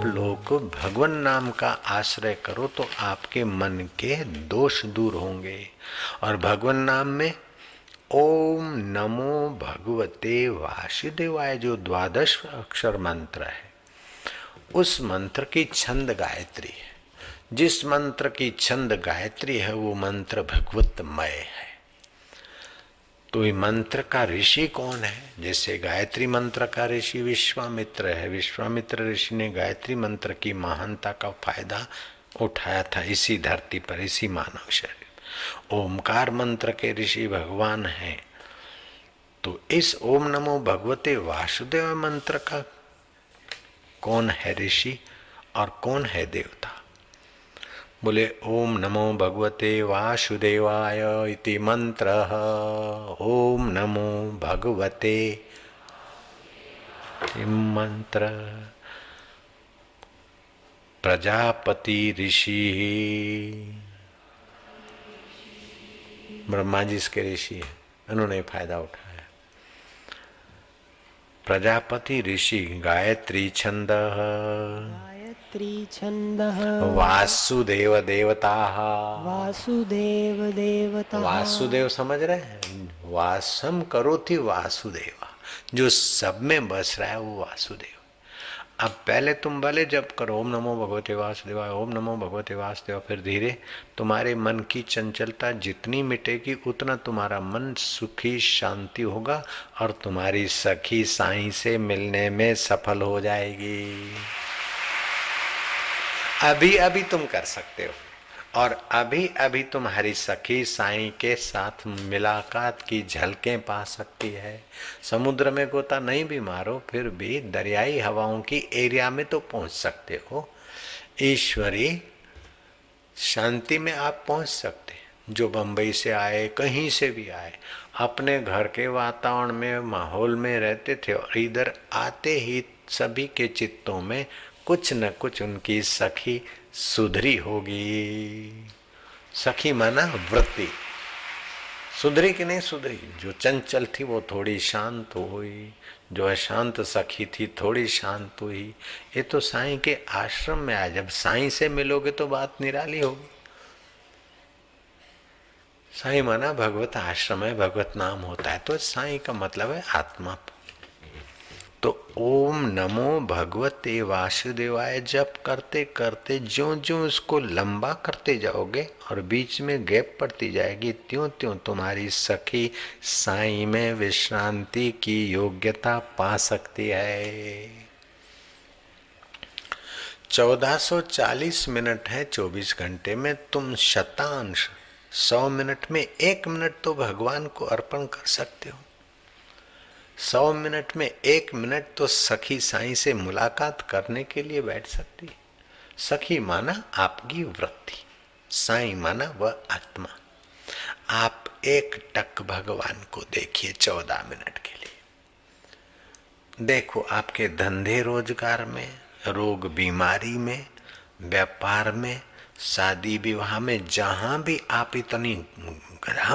आप लोग भगवान नाम का आश्रय करो तो आपके मन के दोष दूर होंगे। और भगवान नाम में ओम नमो भगवते वासुदेवाय जो द्वादश अक्षर मंत्र है, उस मंत्र की छंद गायत्री है। जिस मंत्र की छंद गायत्री है, वो मंत्र भगवतमय है। तो ये मंत्र का ऋषि कौन है? जैसे गायत्री मंत्र का ऋषि विश्वामित्र है। विश्वामित्र ऋषि ने गायत्री मंत्र की महानता का फ़ायदा उठाया था इसी धरती पर, इसी मानव शरीर ओमकार मंत्र के ऋषि भगवान हैं। तो इस ओम नमो भगवते वासुदेव मंत्र का कौन है ऋषि और कौन है देवता? बोले, ओम नमो भगवते वासुदेवाय इति मंत्र। ओम नमो भगवते। मंत्र। प्रजापति ऋषि। ब्रह्मा जी इसके ऋषि है। उन्होंने फ़ायदा उठाया। प्रजापति ऋषि गायत्री छंद। वासुदेव देवता। वासुदेव देवता। वासुदेव समझ रहे हैं? वासम करो थी वासुदेवा। जो सब में बस रहा है वो वासुदेव। अब पहले तुम भले जब करो ओम नमो भगवते वासुदेवा ओम नमो भगवते वासुदेवा फिर धीरे। तुम्हारे मन की चंचलता जितनी मिटेगी उतना तुम्हारा मन सुखी शांति होगा और तुम्हारी सखी साई से मिलने में सफल हो जाएगी। अभी अभी तुम कर सकते हो। और अभी अभी तुम्हारी सखी साई के साथ मुलाकात की झलकें पा सकती है। समुद्र में गोता नहीं भी मारो, फिर भी दरियाई हवाओं की एरिया में तो पहुँच सकते हो। ईश्वरी, शांति में आप पहुँच सकते जो बंबई से आए, कहीं से भी आए, अपने घर के वातावरण में, माहौल में रहते थे और इधर आते ही सभी के चित्तों में कुछ न कुछ उनकी सखी सुधरी होगी। सखी माना वृत्ति। सुधरी कि नहीं सुधरी? जो चंचल थी वो थोड़ी शांत हुई। जो अशांत सखी थी थोड़ी शांत हुई। ये तो साईं के आश्रम में आया जब साईं से मिलोगे तो बात निराली होगी। साईं माना भगवत आश्रम है, भगवत नाम होता है। तो साईं का मतलब है आत्मा। तो ओम नमो भगवते वासुदेवाय, जप करते करते ज्यो ज्यो उसको लंबा करते जाओगे और बीच में गैप पड़ती जाएगी त्यों त्यों तुम्हारी सखी साई में विश्रांति की योग्यता पा सकती है। 1440 मिनट है 24 घंटे में, तुम शतांश 100 मिनट में, एक मिनट तो भगवान को अर्पण कर सकते हो। सौ मिनट में एक मिनट तो सखी साई से मुलाकात करने के लिए बैठ सकती सखी माना आपकी वृत्ति, साई माना वह आत्मा। आप एक टक भगवान को देखिए चौदह मिनट के लिए। देखो आपके धंधे रोज़गार में, रोग बीमारी में, व्यापार में, शादी विवाह में, जहाँ भी आप इतनी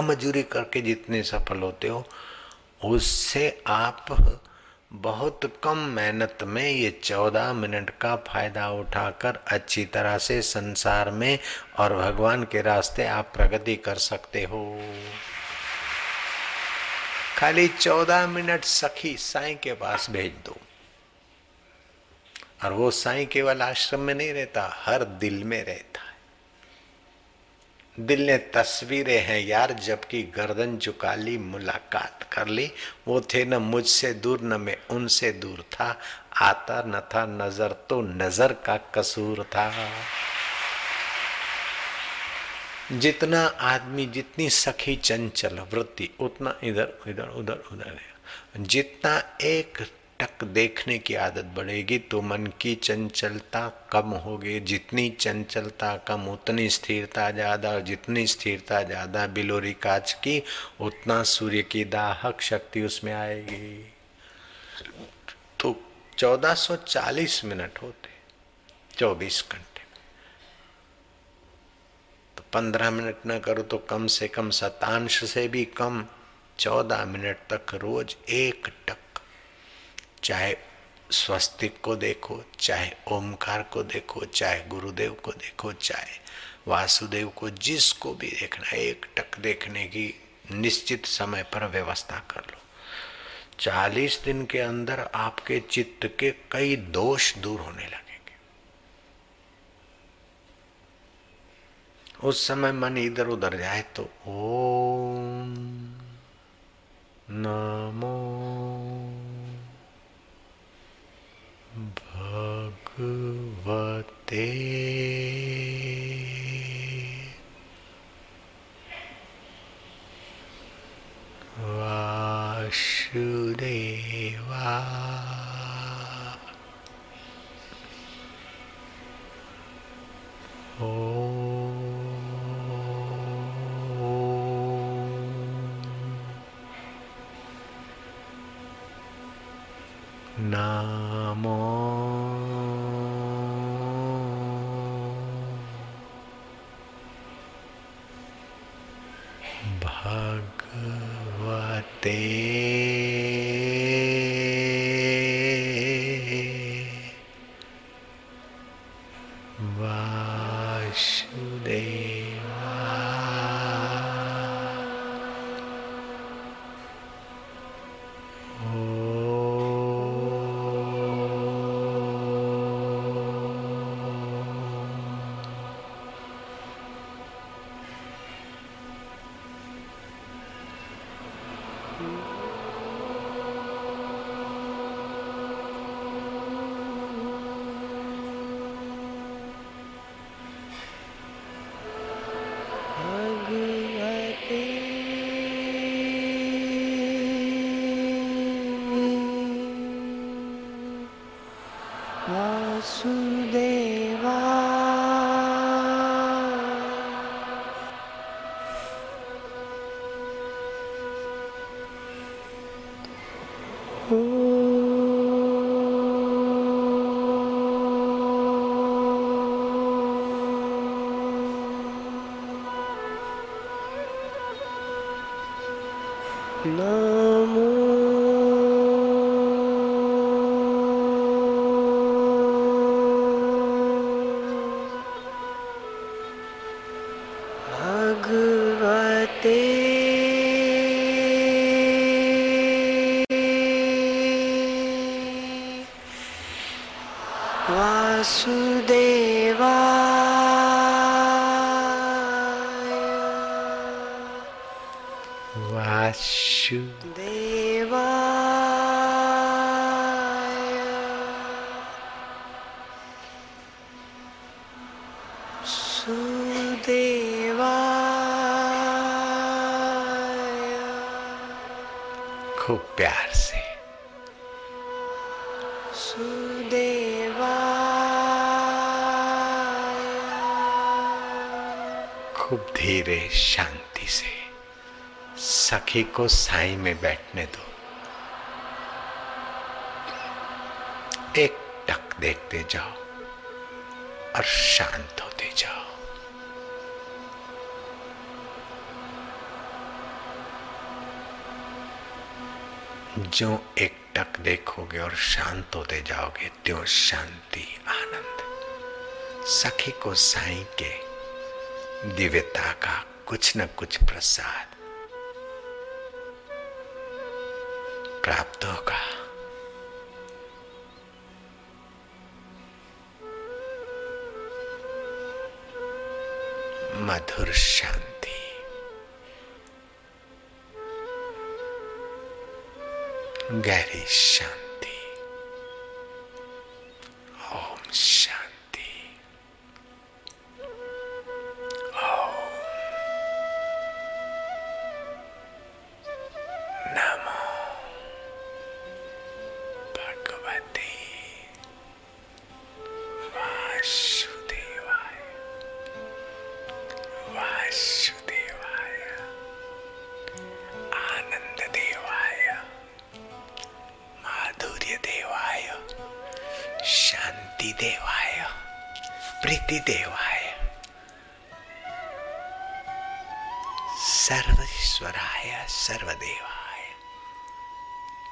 मजूरी करके जितने सफल होते हो उससे आप बहुत कम मेहनत में ये चौदह मिनट का फ़ायदा उठाकर अच्छी तरह से संसार में और भगवान के रास्ते आप प्रगति कर सकते हो। खाली चौदह मिनट सखी साई के पास भेज दो। और वो साई केवल आश्रम में नहीं रहता, हर दिल में रहता। दिल ने तस्वीरें हैं यार, जबकि गर्दन झुका ली, मुलाकात कर ली। वो थे न मुझसे दूर, न मैं उनसे दूर था। आता न था नज़र तो नज़र का कसूर था। जितना आदमी, जितनी सखी चंचल वृत्ति, उतना इधर इधर उधर उधर जितना एक टक देखने की आदत बढ़ेगी तो मन की चंचलता कम होगी। जितनी चंचलता कम, उतनी स्थिरता ज़्यादा और जितनी स्थिरता ज़्यादा बिलोरी काच की, उतना सूर्य की दाहक शक्ति उसमें आएगी। तो 1440 मिनट होते 24 घंटे। तो 15 मिनट ना करो तो कम से कम शतांश से भी कम 14 मिनट तक रोज एक टक चाहे स्वस्तिक को देखो, चाहे ओमकार को देखो, चाहे गुरुदेव को देखो, चाहे वासुदेव को, जिसको भी देखना एक टक देखने की निश्चित समय पर व्यवस्था कर लो। चालीस दिन के अंदर आपके चित्त के कई दोष दूर होने लगेंगे। उस समय मन इधर उधर जाए तो ओम नमो भगवते नामो भगवते वासुदेवा सुदेवाय खूब प्यार से। सुदेवाय खूब धीरे शांति से। सखी को साई में बैठने दो। एक टक देखते जाओ और शांत होते जो एक टक देखोगे और शांत होते जाओगे, त्यों शांति, आनंद। सखी को साई के दिव्यता का कुछ न कुछ प्रसाद प्राप्त होगा। मधुर शांति। गहरी शांति देवाय सर्वस्वराय सर्वदेवाय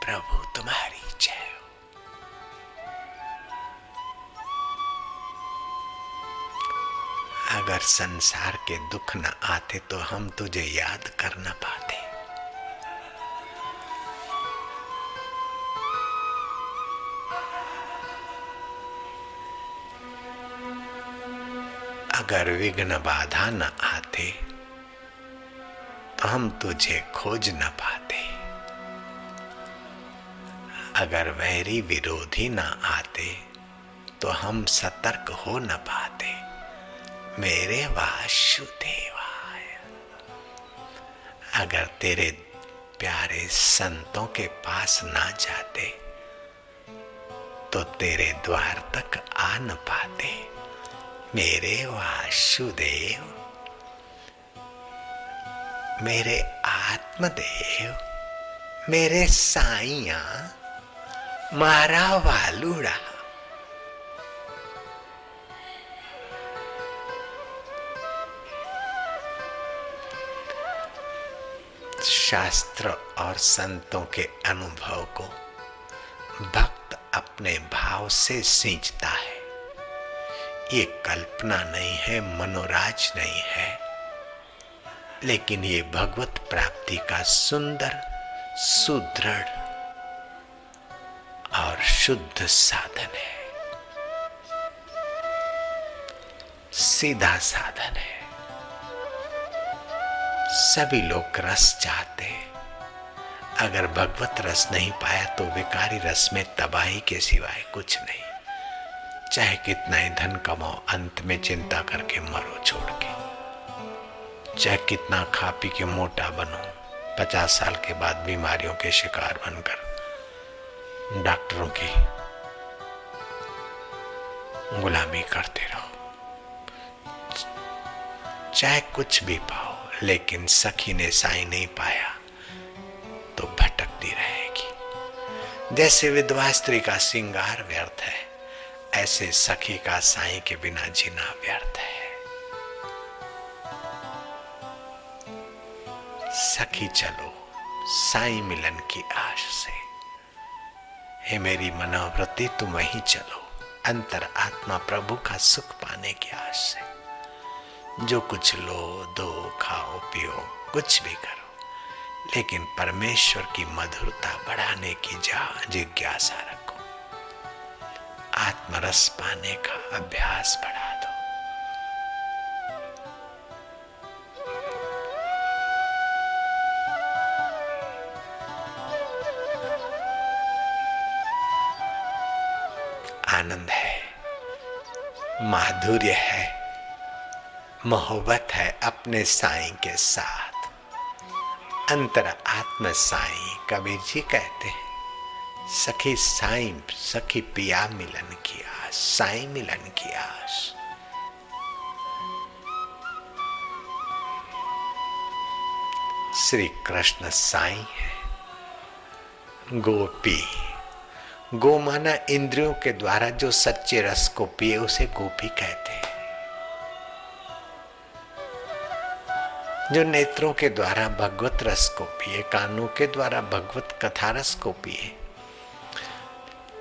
प्रभु तुम्हारी जय अगर संसार के दुख न आते तो हम तुझे याद कर ना पाते अगर विघ्न बाधा न आते तो हम तुझे खोज न पाते। अगर वैरी विरोधी न आते तो हम सतर्क हो न पाते। मेरे वासुदेवाय। अगर तेरे प्यारे संतों के पास ना जाते तो तेरे द्वार तक आ न पाते। मेरे वासुदेव, मेरे आत्मदेव, मेरे साइया मारा वालुड़ा। शास्त्र और संतों के अनुभव को भक्त अपने भाव से सींचता है। ये कल्पना नहीं है, मनोराज नहीं है। लेकिन ये भगवत प्राप्ति का सुंदर, सुदृढ़ और शुद्ध साधन है। सीधा साधन है। सभी लोग रस चाहते हैं। अगर भगवत रस नहीं पाया तो विकारी रस में तबाही के सिवाय कुछ नहीं। चाहे कितना ही धन कमाओ, अंत में चिंता करके मरो छोड़ के। चाहे कितना खा पी के मोटा बनो, पचास साल के बाद बीमारियों के शिकार बनकर, डॉक्टरों की गुलामी करते रहो। चाहे कुछ भी पाओ, लेकिन सखी ने साई नहीं पाया तो भटकती रहेगी। जैसे विधवा स्त्री का श्रृंगार व्यर्थ है ऐसे सखी का साई के बिना जीना व्यर्थ है। सखी, चलो, साई मिलन की आश से। हे मेरी मनोवृत्ति, तुम वही चलो, अंतर आत्मा प्रभु का सुख पाने की आश से। जो कुछ लो, दो, खाओ, पियो, कुछ भी करो, लेकिन परमेश्वर की मधुरता बढ़ाने की जा जिज्ञासा रखो। आत्मरस पाने का अभ्यास बढ़ा दो। आनंद है, माधुर्य है, मोहब्बत है अपने साई के साथ। अंतर आत्म साई कबीर जी कहते हैं सखी साई, सखी पिया मिलन की आस, साई मिलन की आस। श्री कृष्ण साई है, गोपी। गो माना इंद्रियों के द्वारा जो सच्चे रस को पिए, उसे गोपी कहते हैं। जो नेत्रों के द्वारा भगवत रस को पिए, कानों के द्वारा भगवत कथा रस को पिए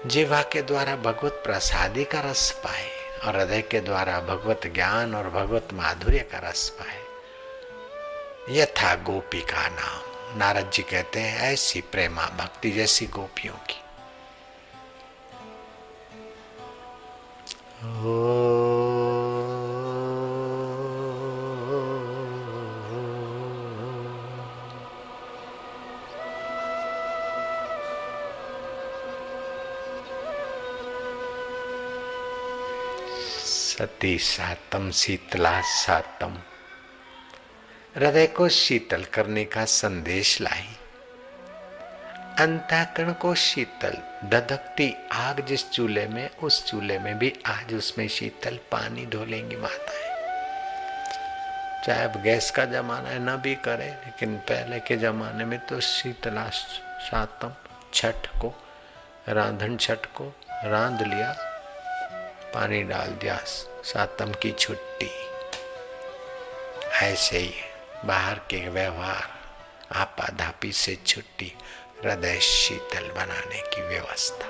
जीवा के द्वारा भगवत प्रसादी का रस पाए और हृदय के द्वारा भगवत ज्ञान और भगवत माधुर्य का रस पाए। यह था गोपी का नाम। नारद जी कहते हैं, ऐसी प्रेमा भक्ति जैसी गोपियों की। सती सातम शीतला सातम। हृदय को शीतल करने का संदेश लाई। अंताकरण को शीतल, दधकती आग जिस चूल्हे में, उस चूल्हे में भी आज उसमें शीतल पानी ढोलेंगी माताएँ। चाहे अब गैस का जमाना है, न भी करे, लेकिन पहले के जमाने में तो शीतला सातम छठ को, रांधन छठ को रांध लिया, पानी डाल दिया सातम की छुट्टी। ऐसे ही बाहर के व्यवहार, आपाधापी से छुट्टी, हृदय शीतल बनाने की व्यवस्था।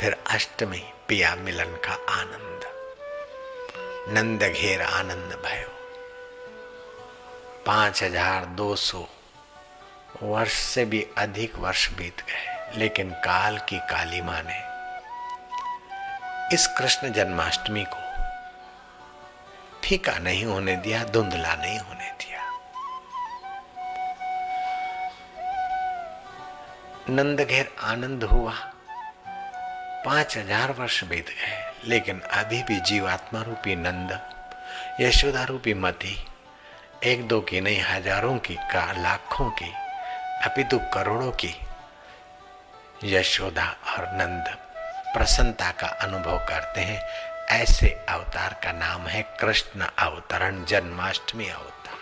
फिर अष्टमी, पिया मिलन का आनंद। नंद घेर आनंद भयो। पाँच हज़ार दो सौ। वर्ष से भी अधिक वर्ष बीत गए, लेकिन काल की काली माँ ने इस कृष्ण जन्माष्टमी को फीका नहीं होने दिया, धुंधला नहीं होने दिया। नंद घेर आनंद हुआ। पाँच हज़ार वर्ष बीत गए, लेकिन अभी भी जीवात्मा रूपी नंद, यशोदा रूपी मती, एक दो की नहीं, हज़ारों की, का लाखों की, अपितु करोड़ों की यशोदा और नंद। प्रसन्नता का अनुभव करते हैं। ऐसे अवतार का नाम है कृष्ण अवतरण जन्माष्टमी अवतार।